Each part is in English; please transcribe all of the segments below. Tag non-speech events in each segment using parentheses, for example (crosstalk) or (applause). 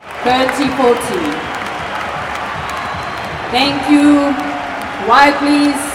30-40. Thank you. Why, please?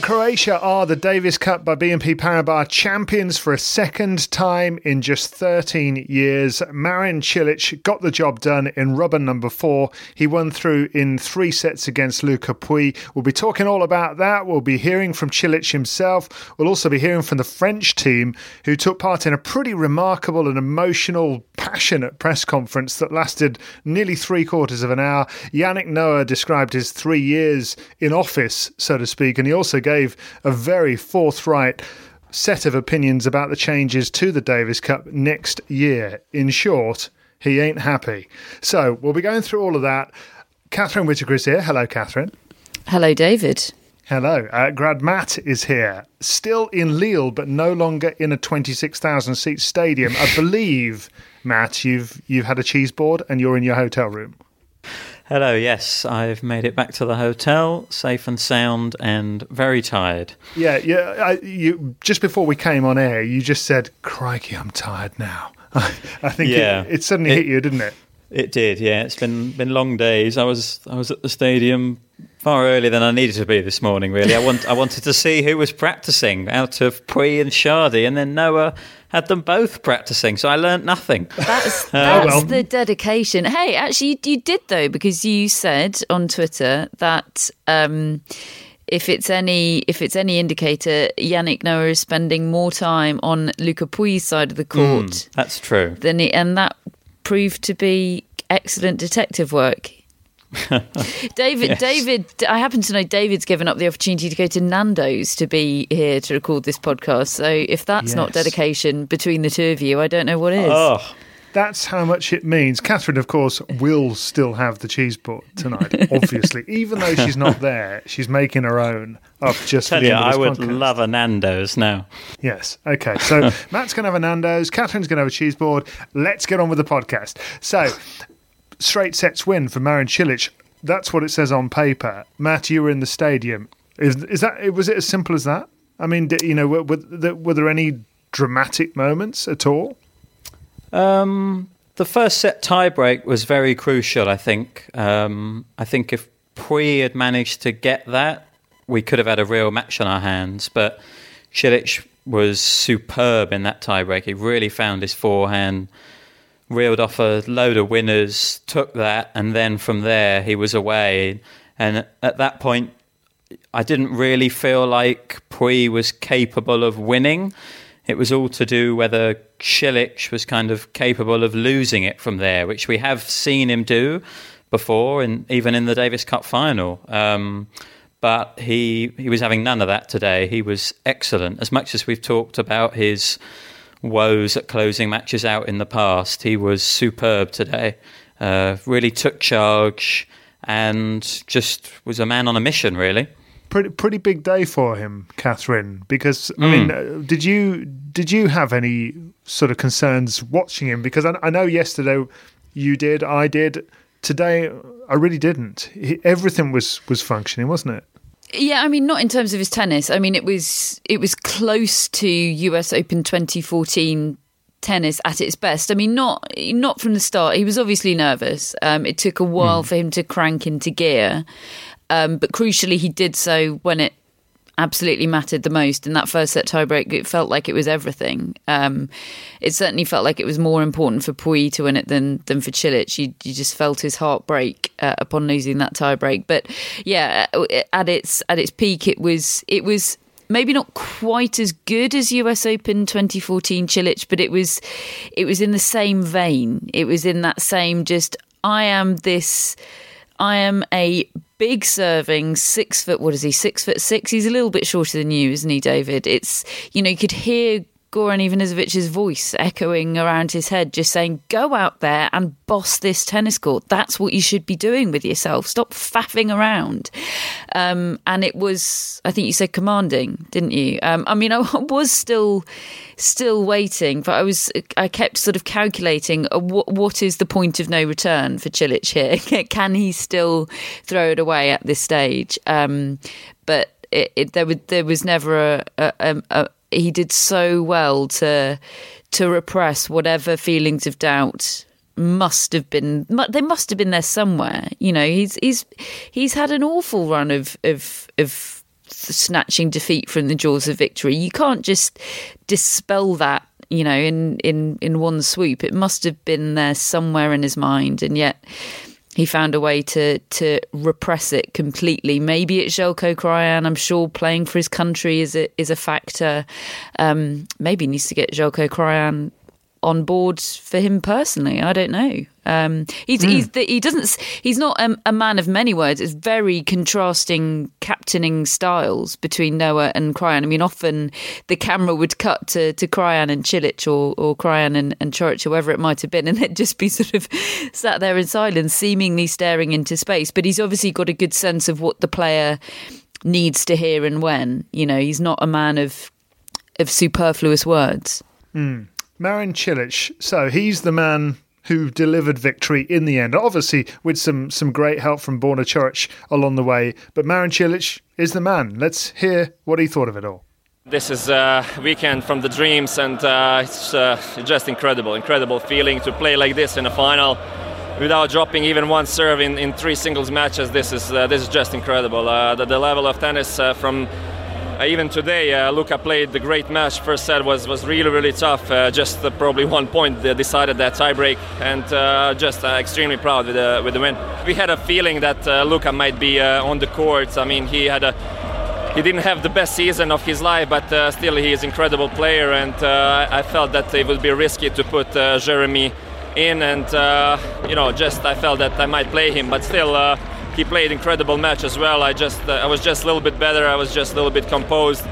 Croatia are the Davis Cup by BNP Paribas champions for a second time in just 13 years. Marin Cilic got the job done in rubber number four. He won through in three sets against Luca Pouille. We'll be talking all about that. We'll be hearing from Cilic himself. We'll also be hearing from the French team who took part in a pretty remarkable and emotional, passionate press conference that lasted nearly three quarters of an hour. Yannick Noah described his three years in office, so to speak, and he also gave a very forthright set of opinions about the changes to the Davis Cup next year. In short, he ain't happy. So we'll be going through all of that. Catherine Whitaker is here. Hello, Catherine. Hello, David. Hello. Uh, Grad Matt is here. Still in Lille, but no longer in a 26,000 seat stadium. I believe, Matt, you've you've had a cheese board and you're in your hotel room. Hello, yes, I've made it back to the hotel, safe and sound, and very tired. Yeah, yeah. I, you just before we came on air, you just said, "Crikey, I'm tired now." (laughs) I think Yeah. it, it suddenly It- hit you, didn't it? It did, yeah. It's been been long days. I was I was at the stadium far earlier than I needed to be this morning. Really, I want I wanted to see who was practicing out of Pouille and Chardy, and then Noah had them both practicing, so I learnt nothing. That's (laughs) that's well. the dedication. Hey, actually, you, you did though because you said on Twitter that um, if it's any if it's any indicator, Yannick Noah is spending more time on Luca Pouille's side of the court That's true. than he, and that proved to be excellent detective work. (laughs) David, Yes. David, I happen to know David's given up the opportunity to go to Nando's to be here to record this podcast. So if that's not dedication between the two of you, I don't know what is. Oh, That's how much it means. Catherine, of course, will still have the cheese board tonight. (laughs) obviously, even though she's not there, she's making her own up just for the you, end of I would podcast. love a Nando's now. Yes. Okay. So (laughs) Matt's going to have a Nando's. Catherine's going to have a cheese board. Let's get on with the podcast. So, straight sets win for Marin Cilic. That's what it says on paper. Matt, you were in the stadium. Is is that was it as simple as that? I mean, did, you know, were, were, there, were there any dramatic moments at all? Um, the first set tiebreak was very crucial. I think. Um, I think if Pouille had managed to get that, we could have had a real match on our hands. But Cilic was superb in that tiebreak. He really found his forehand, reeled off a load of winners, took that, and then from there he was away. And at that point, I didn't really feel like Pouille was capable of winning. It was all to do whether Cilic was kind of capable of losing it from there, which we have seen him do before, and even in the Davis Cup final. Um, but he he was having none of that today. He was excellent. As much as we've talked about his woes at closing matches out in the past. He was superb today. Uh, really took charge and just was a man on a mission, really. Pretty pretty big day for him, Catherine. Because I mean, uh, did you did you have any sort of concerns watching him? Because I, I know yesterday you did, I did. Today, I really didn't. He, everything was was functioning, wasn't it? Yeah, I mean, not in terms of his tennis. I mean, it was it was close to US Open 2014 tennis at its best. I mean, not not from the start. He was obviously nervous. Um, it took a while mm. for him to crank into gear, um, but crucially, he did so when it absolutely mattered the most. In that first set tiebreak, it felt like it was everything. Um, it certainly felt like it was more important for Pouille to win it than than for Cilic. You, you just felt his heart break uh, upon losing that tiebreak. But yeah, uh, at its at its peak, it was it was maybe not quite as good as US Open 2014 Cilic, but it was it was in the same vein. It was in that same just I am this I am a big serving six foot what is he six foot six? He's a little bit shorter than you isn't he david? It's you know you could hear Goran Ivanisevic's voice echoing around his head, just saying, "Go out there and boss this tennis court. That's what you should be doing with yourself. Stop faffing around." Um, and it was, I think you said commanding, didn't you? Um, I mean, (laughs) I was still, still waiting, but I was, I kept sort of calculating uh, what, what is the point of no return for Cilic here? (laughs) Can he still throw it away at this stage? Um, but it, it, there, was, there was never a, a, a he did so well to to repress whatever feelings of doubt must have been they must have been there somewhere you know. He's he's he's had an awful run of of of snatching defeat from the jaws of victory. You can't just dispel that you know in in in one swoop. It must have been there somewhere in his mind and yet he found a way to to repress it completely. Maybe it's Zeljko Krajan. I'm sure playing for his country is a is a factor. Um, maybe he needs to get Zeljko Krajan on board for him personally. I don't know. Um, he's, mm. he's the, he doesn't he's not a, a, man of many words. It's very contrasting captaining styles between Noah and Krajan. I mean, often the camera would cut to, to Krajan and Cilic or or Krajan and, and Church, whoever it might have been, (laughs) and they'd just be sort of sat there in silence, seemingly staring into space. But he's obviously got a good sense of what the player needs to hear and when. You know, he's not a man of of superfluous words. Mm. Marin Cilic, so he's the man who delivered victory in the end. Obviously, with some some great help from Borna Coric along the way. But Marin Cilic is the man. Let's hear what he thought of it all. This is a weekend from the dreams, and uh, it's uh, just incredible, incredible feeling to play like this in a final without dropping even one serve in, in three singles matches. This is uh, this is just incredible. Uh, the, the, level of tennis uh, from uh, even today, uh, Luka played the great match. First set was, was really, really tough. Uh, just probably one point decided that tiebreak, and just extremely proud with the, with the win. We had a feeling that Luca might be on the court. I mean, he had a he didn't have the best season of his life, but uh, still he is an incredible player, and uh, I felt that it would be risky to put uh, Jeremy in, and you know, just I felt that I might play him, but still he played incredible match as well. I just uh, I was just a little bit better. I was just a little bit composed.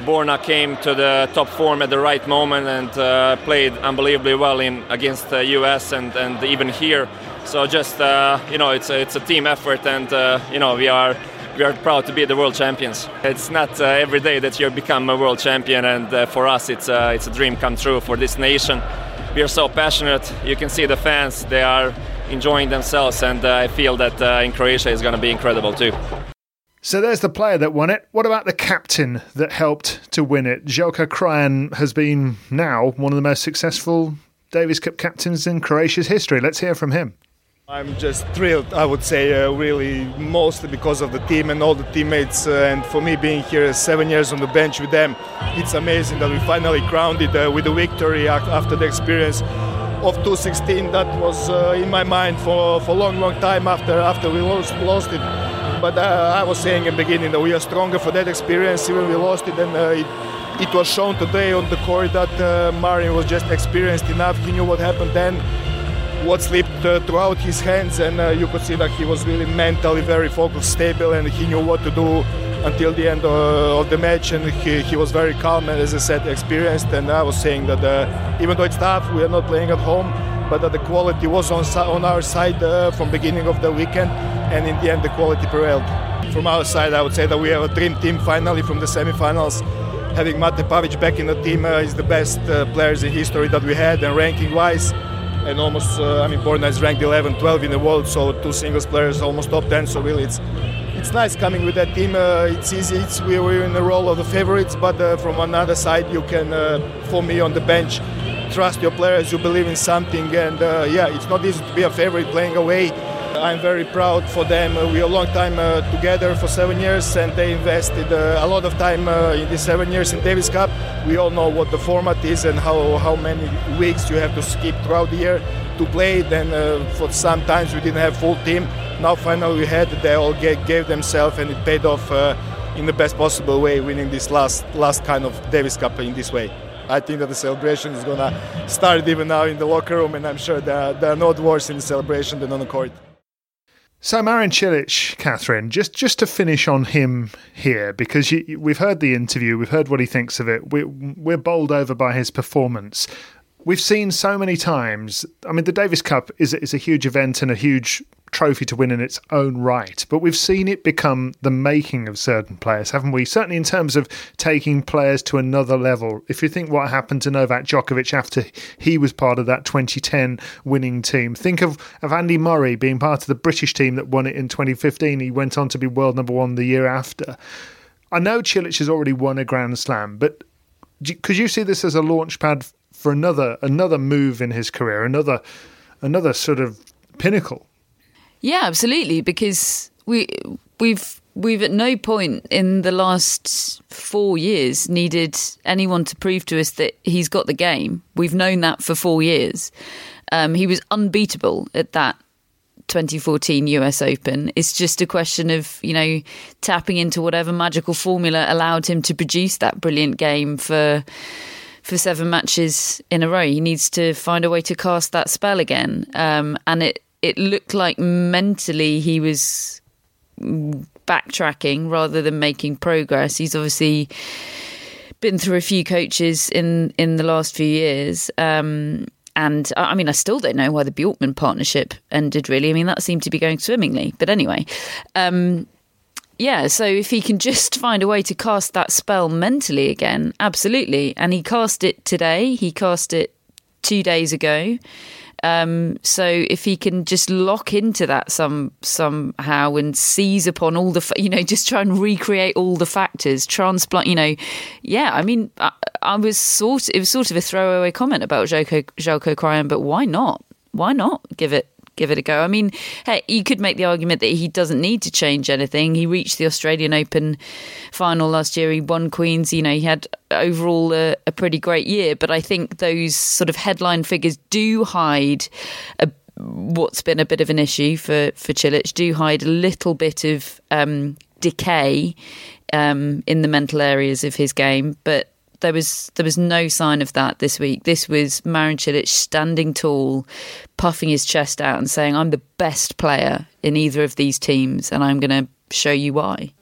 Borna came to the top form at the right moment and uh, played unbelievably well in against the US and, and even here. So just uh, you know, it's a, it's a team effort, and uh, you know we are we are proud to be the world champions. It's not uh, every day that you become a world champion, and uh, for us, it's it's a dream come true for this nation. We are so passionate. You can see the fans; they are enjoying themselves, and uh, I feel that uh, in Croatia is going to be incredible too. So there's the player that won it. What about the captain that helped to win it? Zeljko Krajan has been now one of the most successful Davis Cup captains in Croatia's history. Let's hear from him. I'm just thrilled, I would say, uh, really, mostly because of the team and all the teammates. Uh, and for me, being here seven years on the bench with them, it's amazing that we finally crowned it uh, with a victory after the experience of 216 that was uh, in my mind for for a long long time after after we lost lost it. But uh, I was saying in the beginning that we are stronger for that experience even we lost it. And uh, it, it was shown today on the court that uh, Marin was just experienced enough. He knew what happened then what slipped uh, throughout his hands and uh, you could see that he was really mentally very focused stable and he knew what to do until the end uh, of the match, and he, he was very calm and, as I said, experienced. And I was saying that uh, even though it's tough, we are not playing at home, but that the quality was on on our side uh, from beginning of the weekend, and in the end, the quality prevailed. From our side, I would say that we have a dream team finally from the semifinals. Having Mate Pavic back in the team uh, is the best uh, players in history that we had, and ranking-wise and almost uh, I mean Borna is ranked 11, 12 in the world, so two singles players almost top 10. So really, it's it's nice coming with that team. Uh, it's easy. It's we are in the role of the favorites, but uh, from another side, you can uh, for me on the bench trust your players. You believe in something, and uh, yeah, it's not easy to be a favorite playing away. I'm very proud for them. Uh, we are a long time uh, together for seven years, and they invested a lot of time in these seven years in Davis Cup. We all know what the format is and how, how many weeks you have to skip throughout the year to play. Then for some times we didn't have full team now finally we had they all gave, gave themselves and it paid off uh, in the best possible way winning this last last kind of Davis Cup in this way I think that the celebration is gonna start even now in the locker room and I'm sure there, there are not worse in the celebration than on the court so Marin Cilic, Catherine, just just to finish on him here, because you, we've heard the interview, we've heard what he thinks of it. We, we're bowled over by his performance we've seen so many times. I mean, the Davis Cup is is a huge event and a huge trophy to win in its own right, but we've seen it become the making of certain players, haven't we? Certainly in terms of taking players to another level. If you think what happened to Novak Djokovic after he was part of that 2010 winning team, think of, of Andy Murray being part of the British team that won it in 2015. He went on to be world number one the year after. I know Cilic has already won a Grand Slam, but could you see this as a launch pad for another another move in his career, another another sort of pinnacle. Yeah, absolutely. Because we we've we've at no point in the last four years needed anyone to prove to us that he's got the game. We've known that for four years. Um, he was unbeatable at that 2014 US Open. It's just a question of, you know, tapping into whatever magical formula allowed him to produce that brilliant game for for seven matches in a row. He needs to find a way to cast that spell again. Um, and it, it looked like mentally he was backtracking rather than making progress. He's obviously been through a few coaches in, in the last few years. Um, and I mean, I still don't know why the Bjorkman partnership ended. Really, I mean, that seemed to be going swimmingly. But anyway, um, yeah, so if he can just find a way to cast that spell mentally again, absolutely. And he cast it today, he cast it two days ago. Um, so if he can just lock into that some somehow and seize upon all the, you know, just try and recreate all the factors, transplant, you know, yeah. I mean, I, I was sort, it was sort of a throwaway comment about Joko Zeljko Krajan, but why not? Why not give it give it a go. I mean, hey, you could make the argument that he doesn't need to change anything. He reached the Australian Open final last year. He won Queens. You know, he had overall a, a pretty great year. But I think those sort of headline figures do hide a what's been a bit of an issue for for Cilic do hide a little bit of um, decay um, in the mental areas of his game, but there was there was no sign of that this week. This was Marin Cilic standing tall, puffing his chest out and saying, "I'm the best player in either of these teams, and I'm going to show you why."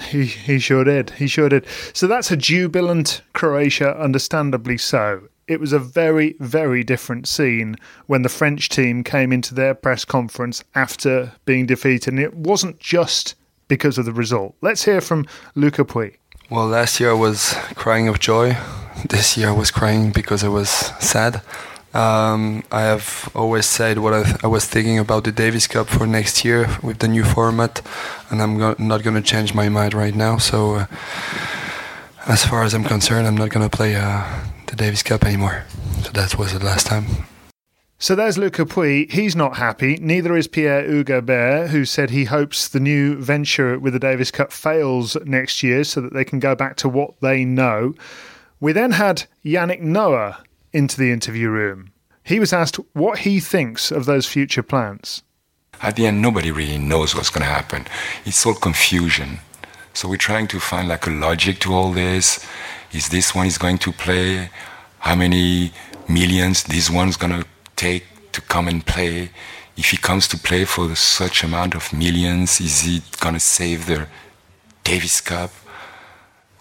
He he sure did. He sure did. So that's a jubilant Croatia, understandably so. It was a very, very different scene when the French team came into their press conference after being defeated. And it wasn't just because of the result. Let's hear from Luca Pouille. Well, last year I was crying of joy. This year I was crying because I was sad. Um, I have always said what I, I, was thinking about the Davis Cup for next year with the new format, and I'm go- not going to change my mind right now. So, uh, as far as I'm concerned, I'm not going to play uh, the Davis Cup anymore. So that was the last time. So there's Luca Pouille. He's not happy. Neither is Pierre-Hugues Herbert, who said he hopes the new venture with the Davis Cup fails next year so that they can go back to what they know. We then had Yannick Noah into the interview room. He was asked what he thinks of those future plans. At the end, nobody really knows what's going to happen. It's all confusion. So we're trying to find like a logic to all this. Is this one is going to play? How many millions this one's going to take to come and play? If he comes to play for such amount of millions, is he gonna save the Davis Cup.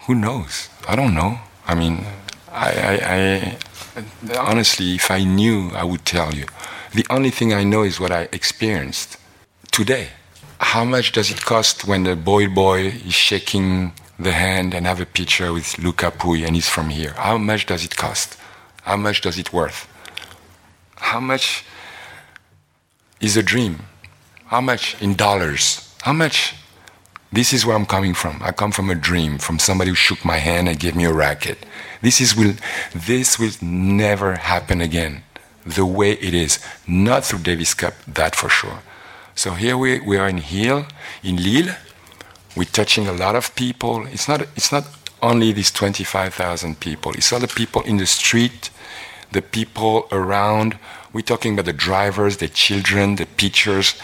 Who knows? I don't know. I mean, I, I, I honestly, if I knew, I would tell you. The only thing I know is what I experienced today. How much does it cost when the boy boy is shaking the hand and have a picture with Luca Pouille and he's from here? How much does it cost? How much does it worth? How much is a dream? How much in dollars? How much? This is where I'm coming from. I come from a dream, from somebody who shook my hand and gave me a racket. This is will this will never happen again. The way it is. Not through Davis Cup, that for sure. So here we, we are in Hill, in Lille. We're touching a lot of people. It's not it's not only these 25,000 people. It's the people in the street, the people around. We're talking about the drivers, the children, the pitchers.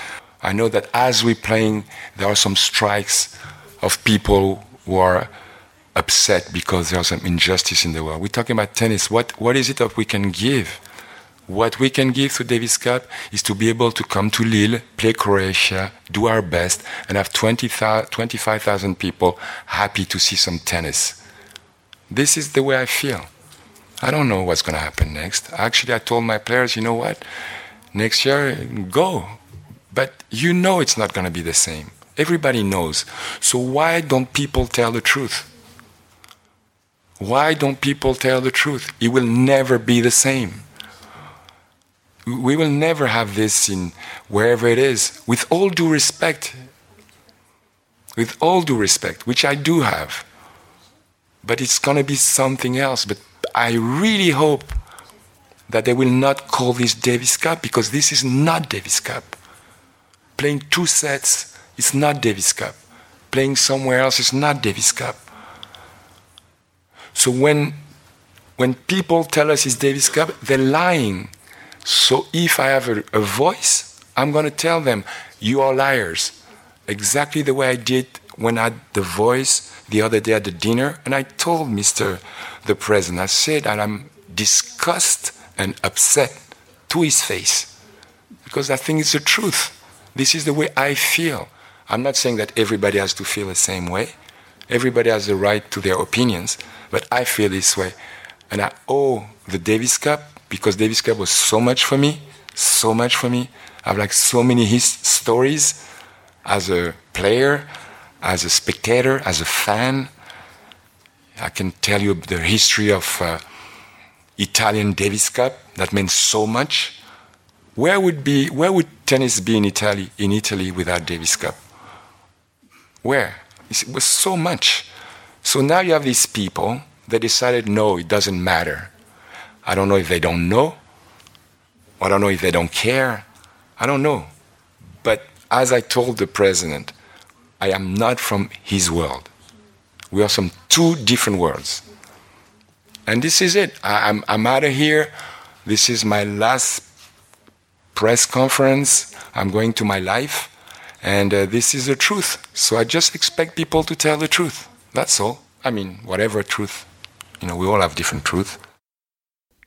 I know that as we're playing, there are some strikes of people who are upset because there's some injustice in the world. We're talking about tennis. What, what is it that we can give? What we can give to Davis Cup is to be able to come to Lille, play Croatia, do our best, and have 20, 25,000 people happy to see some tennis. This is the way I feel. I don't know what's going to happen next. Actually, I told my players, you know what? Next year, go. But you know it's not going to be the same. Everybody knows. So why don't people tell the truth? Why don't people tell the truth? It will never be the same. We will never have this in wherever it is. With all due respect, with all due respect, which I do have, but it's going to be something else. But I really hope that they will not call this Davis Cup because this is not Davis Cup. Playing two sets is not Davis Cup. Playing somewhere else is not Davis Cup. So when when people tell us it's Davis Cup, they're lying. So if I have a, a voice, I'm going to tell them, you are liars. Exactly the way I did when I the voice the other day at the dinner, and I told Mr. the President, I said that I'm disgusted and upset to his face because I think it's the truth. This is the way I feel. I'm not saying that everybody has to feel the same way. Everybody has the right to their opinions, but I feel this way. And I owe the Davis Cup because Davis Cup was so much for me, so much for me. I have like so many his stories as a player, as a spectator, as a fan. I can tell you the history of uh, Italian Davis Cup that meant so much. Where would be where would tennis be in Italy in Italy without Davis Cup? Where? It was so much. So now you have these people that decided no, it doesn't matter. I don't know if they don't know. I don't know if they don't care. I don't know. But as I told the president, I am not from his world. We are from two different worlds. And this is it. I, am I'm, I'm out of here. This is my last press conference. I'm going to my life. And uh, this is the truth. So I just expect people to tell the truth. That's all. I mean, whatever truth. You know, we all have different truth.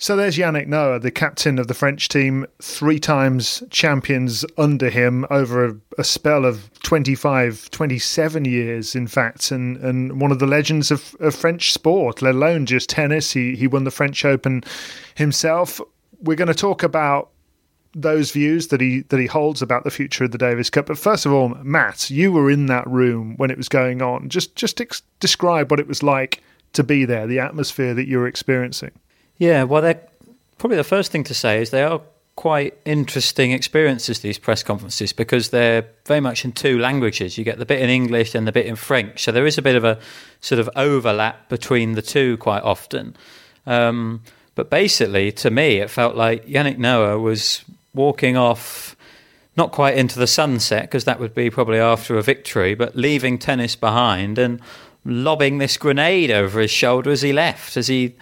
So there's Yannick Noah, the captain of the French team, three times champions under him over a, a, spell of 25, 27 years, in fact, and, and one of the legends of, of French sport, let alone just tennis. He, he won the French Open himself. We're going to talk about those views that he that he holds about the future of the Davis Cup. But first of all, Matt, you were in that room when it was going on. Just just ex- describe what it was like to be there, the atmosphere that you were experiencing. Yeah, well, they're probably the first thing to say is they are quite interesting experiences these press conferences because they're very much in two languages. You get the bit in English and the bit in French, so there is a bit of a sort of overlap between the two quite often. Um, but basically, to me, it felt like Yannick Noah was walking off not quite into the sunset because that would be probably after a victory, but leaving tennis behind and lobbing this grenade over his shoulder as he left, as he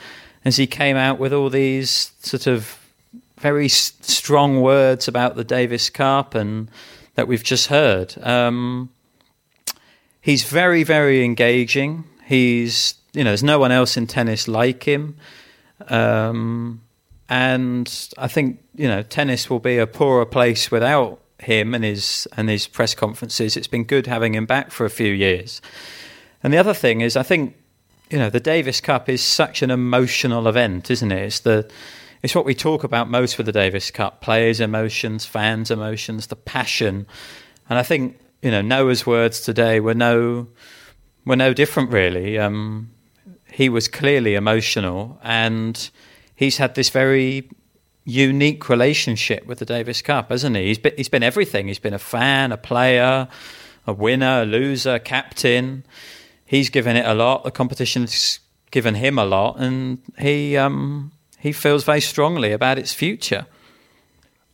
as he came out with all these sort of very strong words about the Davis Cup and that we've just heard. Um, he's very very engaging. He's you know there's no one else in tennis like him. Um, and I think you know tennis will be a poorer place without him and his and his press conferences. It's been good having him back for a few years, And the other thing is, I think you know the Davis Cup is such an emotional event, isn't it? It's the it's what we talk about most with the Davis Cup: players' emotions, fans' emotions, the passion. And I think you know Noah's words today were no were no different, really. Um, he was clearly emotional, and he's had this very unique relationship with the Davis Cup, hasn't he? He's been, he's been everything. He's been a fan, a player, a winner, a loser, captain. He's given it a lot. The competition's given him a lot, and he um, he feels very strongly about its future.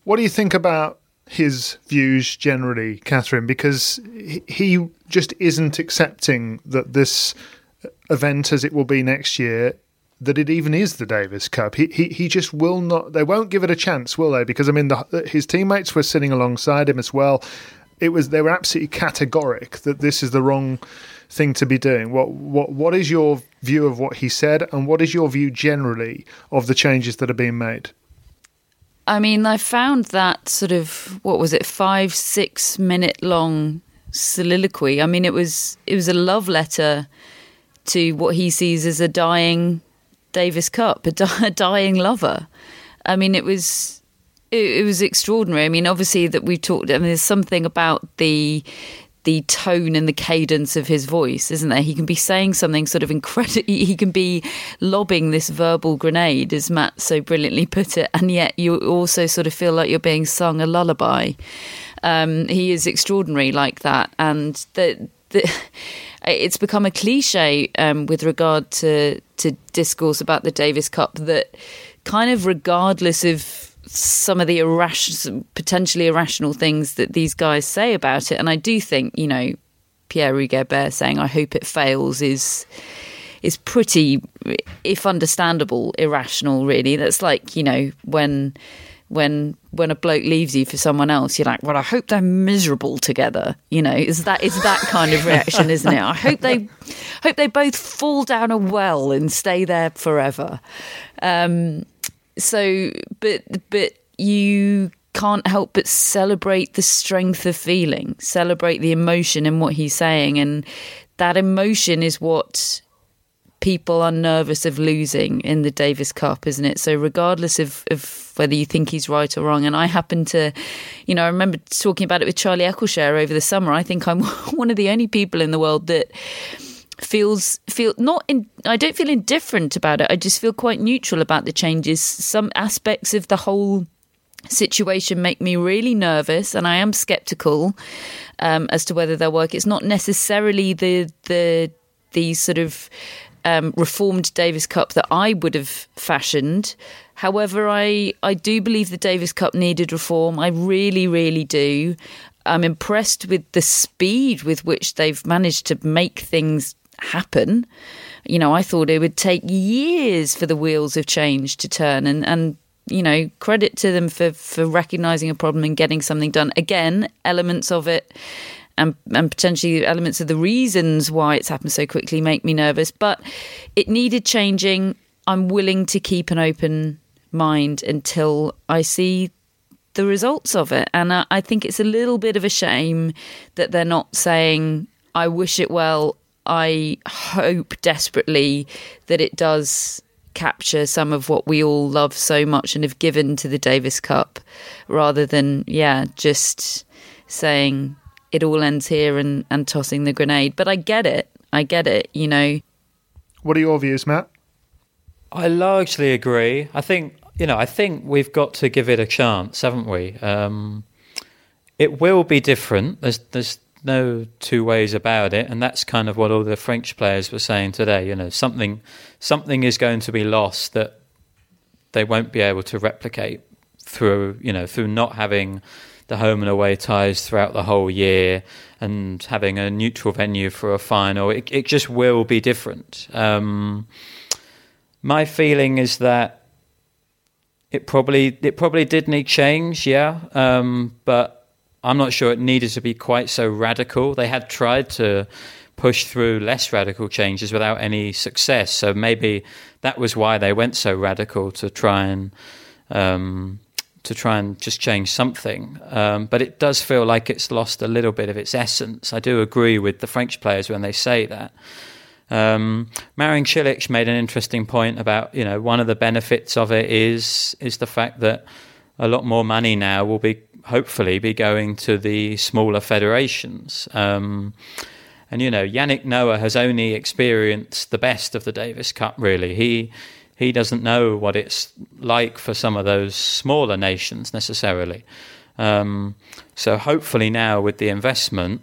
What do you think about his views generally, Catherine? Because he just isn't accepting that this event, as it will be next year, that it even is the Davis Cup. He, he he just will not. They won't give it a chance, will they? Because I mean, the, his teammates were sitting alongside him as well. It was they were absolutely categoric that this is the wrong thing to be doing. What what what is your view of what he said, and what is your view generally of the changes that are being made? I mean, I found that sort of what was it, five six minute long soliloquy. I mean, it was it was a love letter to what he sees as a dying Davis Cup, a, di- a dying lover. I mean, it was it, was extraordinary. I mean, obviously that we talked. I mean, there's something about the the tone and the cadence of his voice, isn't there? He can be saying something sort of incredible. (laughs) He can be lobbing this verbal grenade, as Matt so brilliantly (laughs) put it, and yet you also sort of feel like you're being sung a lullaby. Um, he is extraordinary like that, and the the (laughs) it's become a cliche um, with regard to to discourse about the Davis Cup that kind of regardless of some of the irrational, potentially irrational things that these guys say about it, and I do think you know Pierre-Hugues saying "I hope it fails" is is pretty, if understandable, irrational. Really, that's like you know when when when a bloke leaves you for someone else, you're like, well, I hope they're miserable together. You know, is that is that kind of reaction, isn't it? I hope they hope they both fall down a well and stay there forever. Um, so, but but you can't help but celebrate the strength of feeling, celebrate the emotion in what he's saying, and that emotion is what people are nervous of losing in the Davis Cup, isn't it? So regardless of, of whether you think he's right or wrong, and I happen to, you know, I remember talking about it with Charlie Eccleshare over the summer. I think I'm (laughs) one of the only people in the world that feels feel not in I don't feel indifferent about it. I just feel quite neutral about the changes. Some aspects of the whole situation make me really nervous and I am skeptical um, as to whether they'll work. It's not necessarily the the the sort of um, reformed Davis Cup that I would have fashioned. However, I, I do believe the Davis Cup needed reform. I really, really do. I'm impressed with the speed with which they've managed to make things happen. You know, I thought it would take years for the wheels of change to turn, and, and you know, credit to them for, for recognizing a problem and getting something done. Again, elements of it and and potentially elements of the reasons why it's happened so quickly make me nervous. But it needed changing. I'm willing to keep an open mind until I see the results of it. And I, I think it's a little bit of a shame that they're not saying, I wish it well. I hope desperately that it does capture some of what we all love so much and have given to the Davis Cup rather than, yeah, just saying it all ends here and, and tossing the grenade. But I get it. I get it, you know. What are your views, Matt? I largely agree. I think, you know, I think we've got to give it a chance, haven't we? Um, it will be different. There's, there's no two ways about it, and that's kind of what all the French players were saying today. You know, something, something is going to be lost that they won't be able to replicate through, you know, through not having the home and away ties throughout the whole year and having a neutral venue for a final. It, it just will be different. Um, my feeling is that it probably it probably did need change, yeah, um, but I'm not sure it needed to be quite so radical. They had tried to push through less radical changes without any success, so maybe that was why they went so radical to try and um, to try and just change something. Um, but it does feel like it's lost a little bit of its essence. I do agree with the French players when they say that. Um, Marin Cilic made an interesting point about you know one of the benefits of it is is the fact that a lot more money now will be hopefully be going to the smaller federations. Um, and you know, Yannick Noah has only experienced the best of the Davis Cup. Really, he he doesn't know what it's like for some of those smaller nations necessarily. Um, so hopefully now with the investment,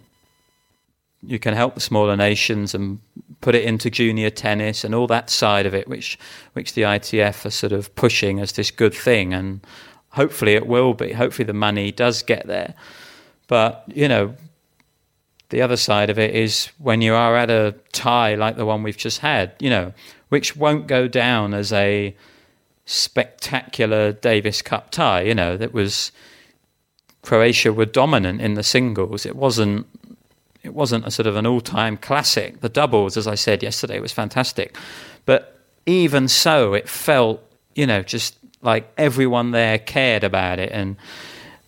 you can help the smaller nations and put it into junior tennis and all that side of it, which which the ITF are sort of pushing as this good thing, and hopefully it will be. Hopefully the money does get there, but you know. The other side of it is when you are at a tie like the one we've just had, you know, which won't go down as a spectacular Davis Cup tie. You know, that was Croatia were dominant in the singles. It wasn't it wasn't a sort of an all-time classic. The doubles, as I said yesterday, was fantastic, but even so, it felt you know just like everyone there cared about it, and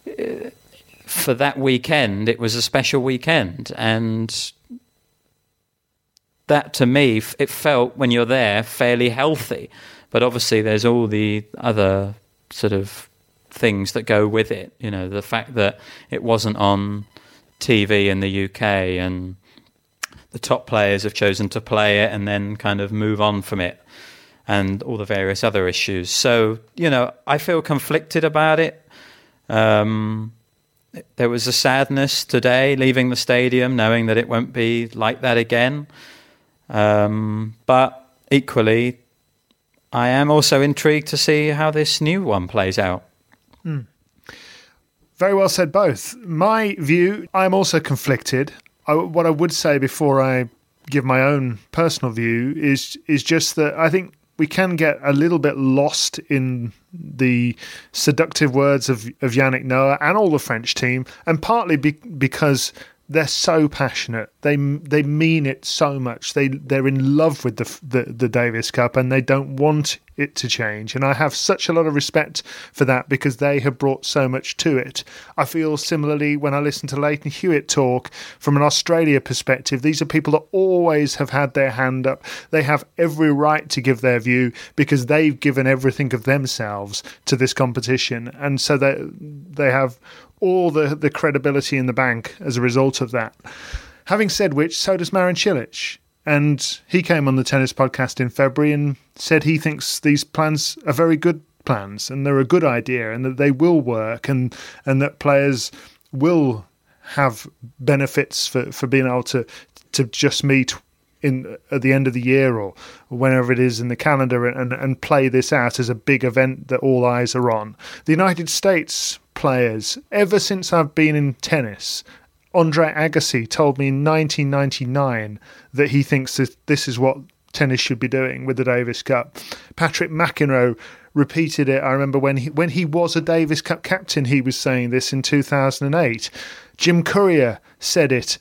uh, for that weekend, it was a special weekend, and that to me, it felt when you're there fairly healthy. But obviously, there's all the other sort of things that go with it. You know, the fact that it wasn't on TV in the UK and the top players have chosen to play it and then kind of move on from it and all the various other issues. So, you know, I feel conflicted about it. Um, there was a sadness today leaving the stadium, knowing that it won't be like that again. Um, but equally, I am also intrigued to see how this new one plays out. Mm. Very well said, both. My view, I'm also conflicted. I, what I would say before I give my own personal view is is just that I think we can get a little bit lost in the seductive words of, of Yannick Noah and all the French team, and partly be, because they're so passionate. They they mean it so much. They they're in love with the, the the Davis Cup and they don't want it to change. And I have such a lot of respect for that because they have brought so much to it. I feel similarly when I listen to Lleyton Hewitt talk from an Australia perspective. These are people that always have had their hand up. They have every right to give their view because they've given everything of themselves to this competition, and so they they have all the, the credibility in the bank as a result of that. Having said which, so does Marin Cilic. And he came on the tennis podcast in February and said he thinks these plans are very good plans and they're a good idea and that they will work and, and that players will have benefits for, for being able to to just meet in at the end of the year or whenever it is in the calendar and, and play this out as a big event that all eyes are on. The United States players, ever since I've been in tennis, Andre Agassi told me in 1999 that he thinks this, this is what tennis should be doing with the Davis Cup. Patrick McEnroe repeated it. I remember when he when he was a Davis Cup captain, he was saying this in 2008. Jim Courier said it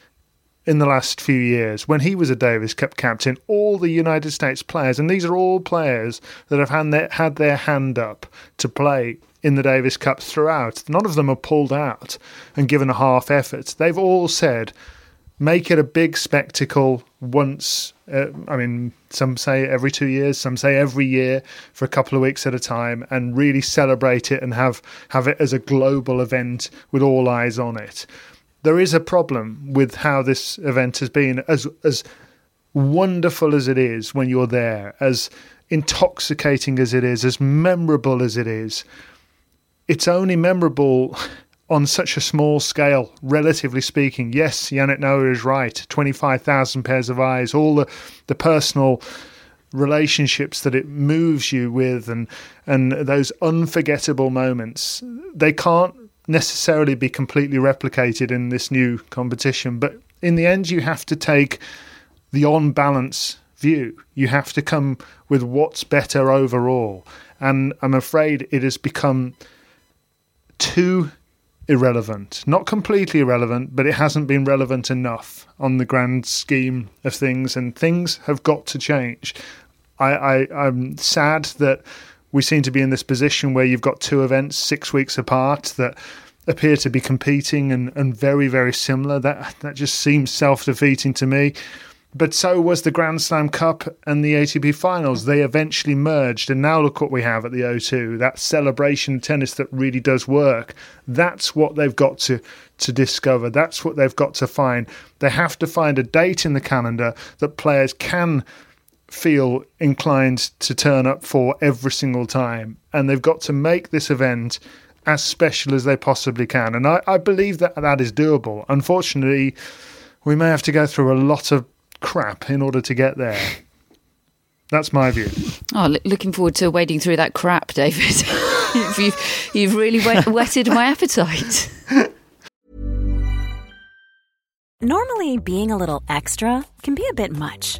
in the last few years when he was a Davis Cup captain. All the United States players, and these are all players that have had their, had their hand up to play in the Davis Cup throughout. None of them are pulled out and given a half effort. They've all said, make it a big spectacle once. Uh, I mean, some say every two years, some say every year for a couple of weeks at a time, and really celebrate it and have have it as a global event with all eyes on it there is a problem with how this event has been as as wonderful as it is when you're there, as intoxicating as it is, as memorable as it is. It's only memorable on such a small scale, relatively speaking. Yes, Yannick Noah is right. 25,000 pairs of eyes, all the, the personal relationships that it moves you with and and those unforgettable moments they can't necessarily be completely replicated in this new competition. But in the end, you have to take the on balance view. You have to come with what's better overall. And I'm afraid it has become too irrelevant. Not completely irrelevant, but it hasn't been relevant enough on the grand scheme of things, and things have got to change. I, I, I'm sad that we seem to be in this position where you've got two events six weeks apart that appear to be competing and, and very, very similar. That that just seems self defeating to me. But so was the Grand Slam Cup and the ATP finals. They eventually merged, and now look what we have at the O2 that celebration tennis that really does work. That's what they've got to, to discover. That's what they've got to find. They have to find a date in the calendar that players can feel inclined to turn up for every single time. And they've got to make this event as special as they possibly can. And I, I believe that that is doable. Unfortunately, we may have to go through a lot of crap in order to get there. That's my view. Oh, looking forward to wading through that crap, David. (laughs) you've, you've really wet, (laughs) whetted my appetite. Normally, being a little extra can be a bit much,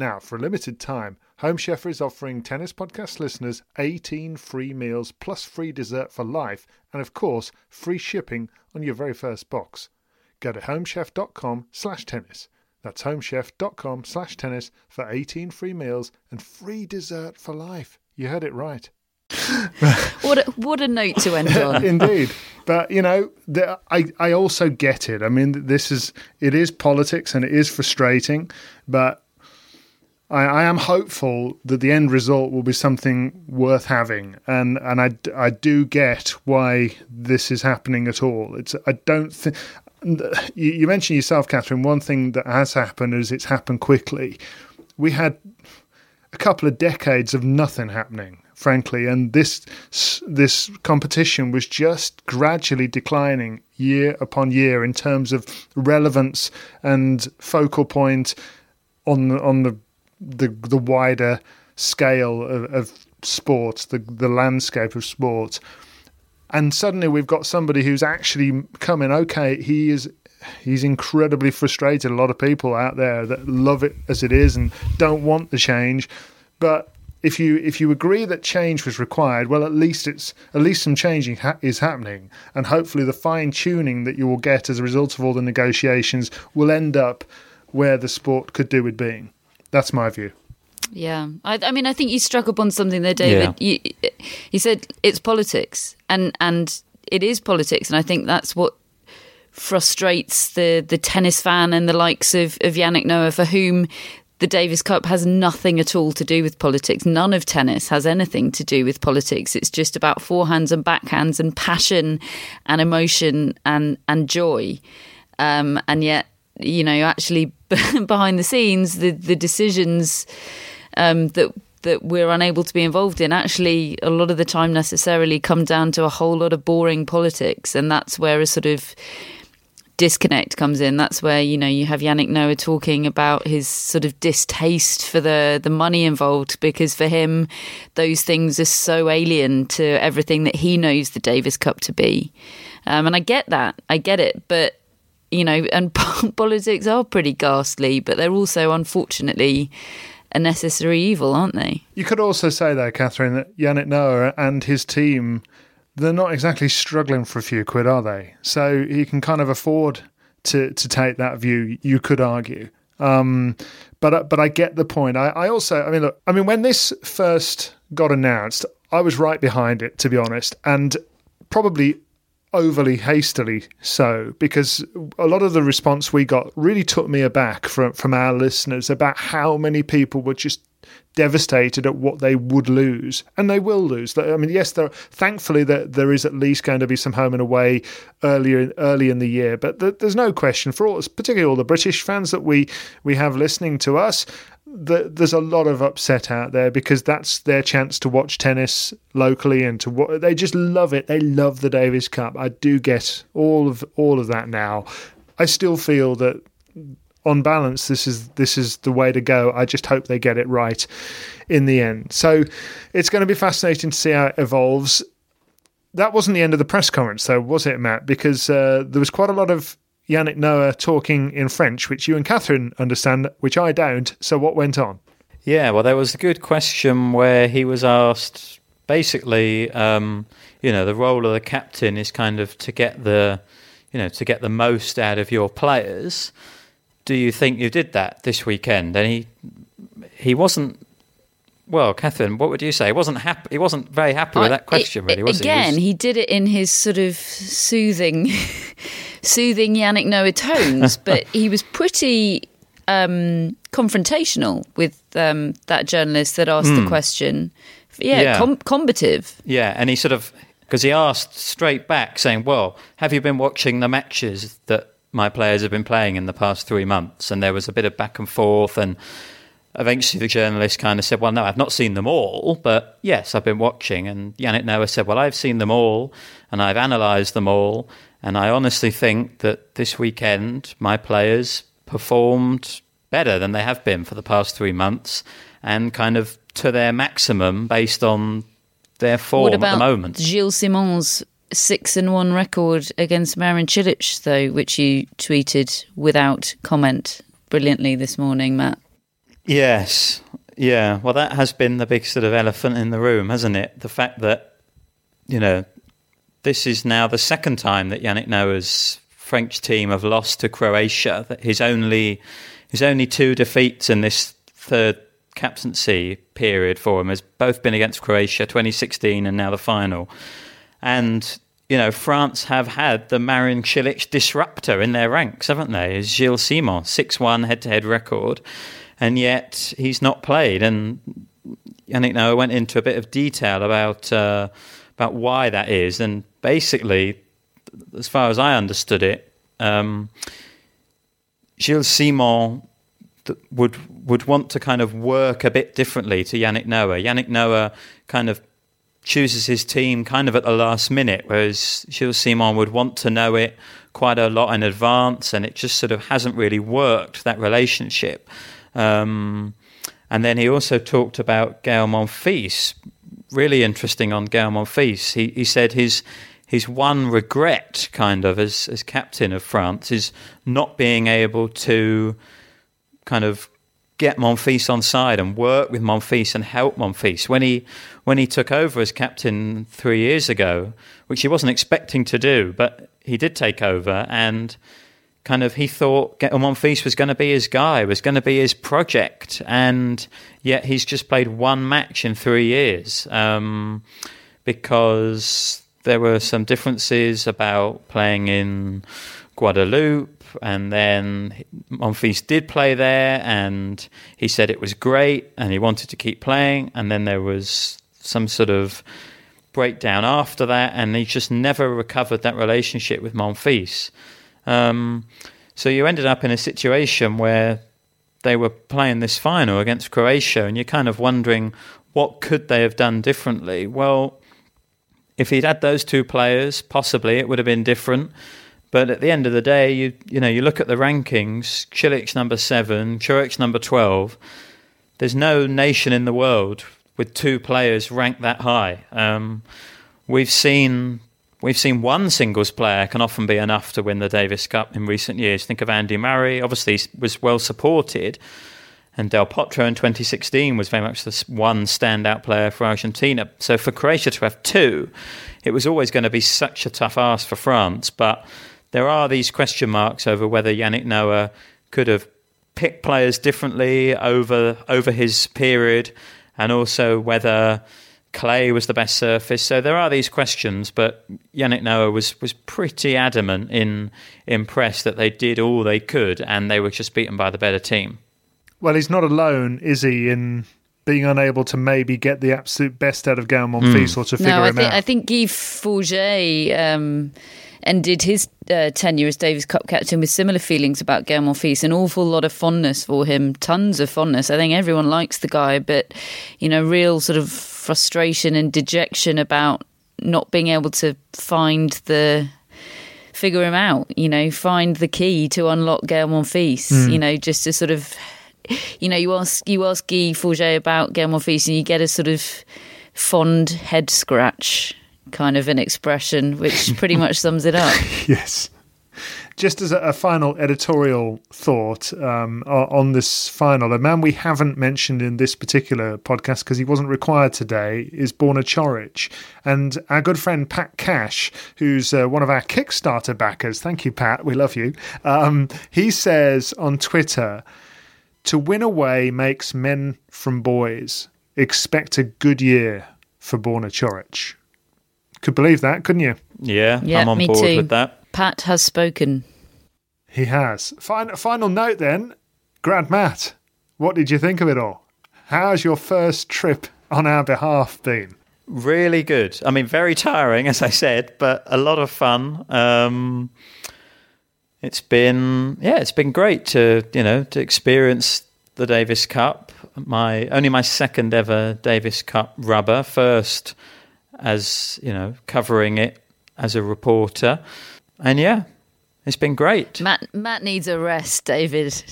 Now, for a limited time, Home Chef is offering Tennis Podcast listeners 18 free meals plus free dessert for life, and of course, free shipping on your very first box. Go to homechef.com slash tennis. That's homechef.com slash tennis for 18 free meals and free dessert for life. You heard it right. (laughs) what a, what a note to end on. (laughs) Indeed, but you know, the, I I also get it. I mean, this is it is politics and it is frustrating, but I, I, am hopeful that the end result will be something worth having, and and I, I do get why this is happening at all. It's I don't think you, mentioned yourself, Catherine. One thing that has happened is it's happened quickly. We had a couple of decades of nothing happening, frankly, and this this competition was just gradually declining year upon year in terms of relevance and focal point on the, on the the the wider scale of, of sport, the the landscape of sports, And suddenly we've got somebody who's actually coming. Okay, he is he's incredibly frustrated. A lot of people out there that love it as it is and don't want the change. But if you if you agree that change was required, well, at least it's at least some changing ha- is happening, and hopefully the fine tuning that you will get as a result of all the negotiations will end up where the sport could do with being. That's my view. Yeah, I, I, mean, I think you struck upon something there, David. Yeah. You, you said it's politics, and and it is politics, and I think that's what frustrates the the tennis fan and the likes of of Yannick Noah, for whom the Davis Cup has nothing at all to do with politics. None of tennis has anything to do with politics. It's just about forehands and backhands and passion and emotion and and joy. Um, and yet, you know, actually (laughs) behind the scenes, the the decisions um, that that we're unable to be involved in actually a lot of the time necessarily come down to a whole lot of boring politics, and that's where a sort of disconnect comes in. That's where you know you have Yannick Noah talking about his sort of distaste for the the money involved because for him those things are so alien to everything that he knows the Davis Cup to be. Um, and I get that, I get it, but you know, and (laughs) politics are pretty ghastly, but they're also unfortunately a necessary evil, aren't they? You could also say though, Catherine, that Yannick Noah and his team they're not exactly struggling for a few quid, are they? So he can kind of afford to to take that view. You could argue, um, but but I get the point. I, I also, I mean, look, I mean, when this first got announced, I was right behind it, to be honest, and probably overly hastily so because a lot of the response we got really took me aback from from our listeners about how many people were just devastated at what they would lose, and they will lose. I mean, yes, there. Thankfully, that there is at least going to be some home and away earlier early in the year, but there's no question for all, particularly all the British fans that we we have listening to us. There's a lot of upset out there because that's their chance to watch tennis locally and to what they just love it. They love the Davis Cup. I do get all of all of that now. I still feel that on balance, this is this is the way to go. I just hope they get it right in the end. So it's going to be fascinating to see how it evolves. That wasn't the end of the press conference, though, was it, Matt? Because uh, there was quite a lot of Yannick Noah talking in French, which you and Catherine understand, which I don't. So what went on? Yeah, well, there was a good question where he was asked basically, um, you know, the role of the captain is kind of to get the, you know, to get the most out of your players do you think you did that this weekend? And he he wasn't. Well, Catherine, what would you say? He wasn't happy. He wasn't very happy with that question, really, was again, he? Again, he, he did it in his sort of soothing, (laughs) soothing Yannick Noah tones, (laughs) but he was pretty um, confrontational with um, that journalist that asked mm. the hmm. question. Yeah, yeah. Com- combative. Yeah, and he sort of because he asked straight back, saying, "Well, have you been watching the matches that my players have been playing in the past three months. And there was a bit of back and forth. And eventually the journalist kind of said, Well, no, I've not seen them all, but yes, I've been watching. And Yannick Noah said, Well, I've seen them all and I've analysed them all. And I honestly think that this weekend my players performed better than they have been for the past three months and kind of to their maximum based on their form at the moment. Gilles Simon's six and one record against Marin Cilic, though, which you tweeted without comment brilliantly this morning, Matt. Yes, yeah. Well, that has been the big sort of elephant in the room, hasn't it? The fact that you know this is now the second time that Yannick Noah's French team have lost to Croatia. That his only his only two defeats in this third captaincy period for him has both been against Croatia, 2016, and now the final. And you know, France have had the Marin Cilic disruptor in their ranks, haven't they? Is Gilles Simon, 6 1 head to head record, and yet he's not played. And Yannick Noah went into a bit of detail about, uh, about why that is. And basically, as far as I understood it, um, Gilles Simon would would want to kind of work a bit differently to Yannick Noah. Yannick Noah kind of chooses his team kind of at the last minute, whereas Gilles Simon would want to know it quite a lot in advance, and it just sort of hasn't really worked that relationship. Um, and then he also talked about Gael Monfils. Really interesting on Gael Monfils. He he said his his one regret, kind of as as captain of France, is not being able to kind of get Monfils on side and work with Monfils and help Monfils. When he when he took over as captain three years ago, which he wasn't expecting to do, but he did take over and kind of he thought Monfils was going to be his guy, was going to be his project, and yet he's just played one match in three years um, because there were some differences about playing in Guadeloupe and then Monfils did play there, and he said it was great, and he wanted to keep playing. And then there was some sort of breakdown after that, and he just never recovered that relationship with Monfils. Um, so you ended up in a situation where they were playing this final against Croatia, and you're kind of wondering what could they have done differently. Well, if he'd had those two players, possibly it would have been different. But at the end of the day, you you know you look at the rankings. Cilic number seven, Coric number twelve. There's no nation in the world with two players ranked that high. Um, we've seen we've seen one singles player can often be enough to win the Davis Cup in recent years. Think of Andy Murray. Obviously, was well supported, and Del Potro in 2016 was very much the one standout player for Argentina. So for Croatia to have two, it was always going to be such a tough ask for France, but there are these question marks over whether Yannick Noah could have picked players differently over over his period, and also whether clay was the best surface. So there are these questions, but Yannick Noah was was pretty adamant in in press that they did all they could, and they were just beaten by the better team. Well, he's not alone, is he? In being unable to maybe get the absolute best out of Gael Monfils mm. or to figure no, I him think, out. I think Guy Forget um, ended his uh, tenure as Davis Cup captain with similar feelings about Gael Monfils, an awful lot of fondness for him, tons of fondness. I think everyone likes the guy, but you know, real sort of frustration and dejection about not being able to find the figure him out. You know, find the key to unlock Gael Monfils. Mm. You know, just to sort of, you know, you ask you ask Guy Forget about Gael Monfils, and you get a sort of fond head scratch kind of an expression, which pretty much sums it up. (laughs) yes. Just as a, a final editorial thought um, on this final, a man we haven't mentioned in this particular podcast because he wasn't required today is Borna Coric. And our good friend Pat Cash, who's uh, one of our Kickstarter backers, thank you, Pat, we love you. Um, he says on Twitter, to win away makes men from boys. Expect a good year for Borna Coric. Could believe that, couldn't you? Yeah, yeah I'm on me board too. with that. Pat has spoken. He has. Final, final note then, Grant Matt, what did you think of it all? How's your first trip on our behalf been? Really good. I mean, very tiring, as I said, but a lot of fun. Um, it's been, yeah, it's been great to you know to experience the Davis Cup. My only my second ever Davis Cup rubber. First as you know, covering it as a reporter, and yeah, it's been great. Matt Matt needs a rest, David.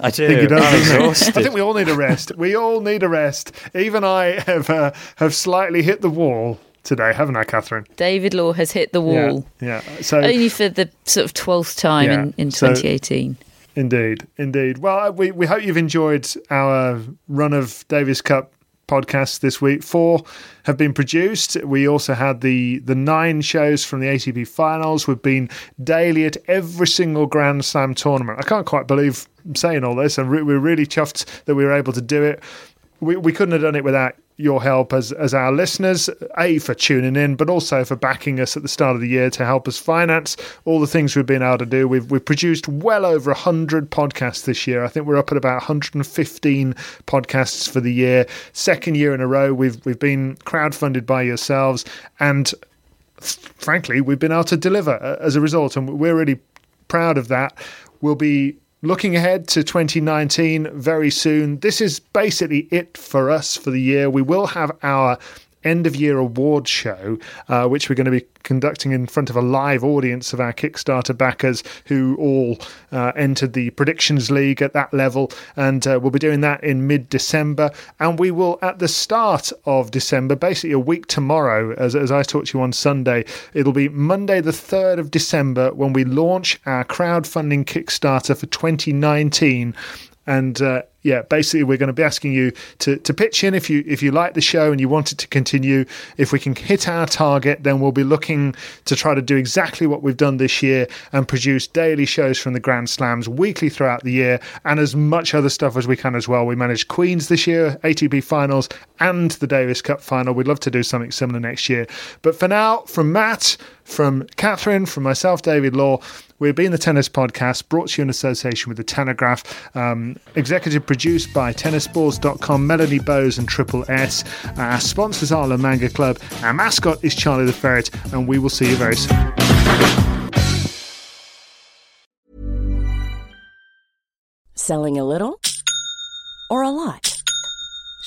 I do. I think, I think we all need a rest. We all need a rest. Even I have uh, have slightly hit the wall today, haven't I, Catherine? David Law has hit the wall. Yeah. yeah. So only for the sort of twelfth time yeah, in, in 2018. So, indeed, indeed. Well, we we hope you've enjoyed our run of Davis Cup podcasts this week. Four have been produced. We also had the the nine shows from the ATP finals. We've been daily at every single Grand Slam tournament. I can't quite believe saying all this. And we're really chuffed that we were able to do it. We, we couldn't have done it without your help as, as our listeners, A, for tuning in, but also for backing us at the start of the year to help us finance all the things we've been able to do. We've, we've produced well over 100 podcasts this year. I think we're up at about 115 podcasts for the year. Second year in a row, we've, we've been crowdfunded by yourselves. And frankly, we've been able to deliver as a result. And we're really proud of that. We'll be looking ahead to 2019 very soon. This is basically it for us for the year. We will have our end of year award show, uh, which we're going to be conducting in front of a live audience of our Kickstarter backers who all uh, entered the Predictions League at that level. And uh, we'll be doing that in mid December. And we will, at the start of December, basically a week tomorrow, as, as I talked to you on Sunday, it'll be Monday, the 3rd of December, when we launch our crowdfunding Kickstarter for 2019. And uh, yeah, basically, we're going to be asking you to, to pitch in if you if you like the show and you want it to continue. If we can hit our target, then we'll be looking to try to do exactly what we've done this year and produce daily shows from the Grand Slams weekly throughout the year and as much other stuff as we can as well. We managed Queens this year, ATP finals, and the Davis Cup final. We'd love to do something similar next year. But for now, from Matt, from Catherine, from myself, David Law, we've been the Tennis Podcast, brought to you in association with the Telegraph, um, executive produced by tennisballs.com, Melanie Bowes and Triple S. Our sponsors are La Manga Club. Our mascot is Charlie the Ferret, and we will see you very soon. Selling a little or a lot?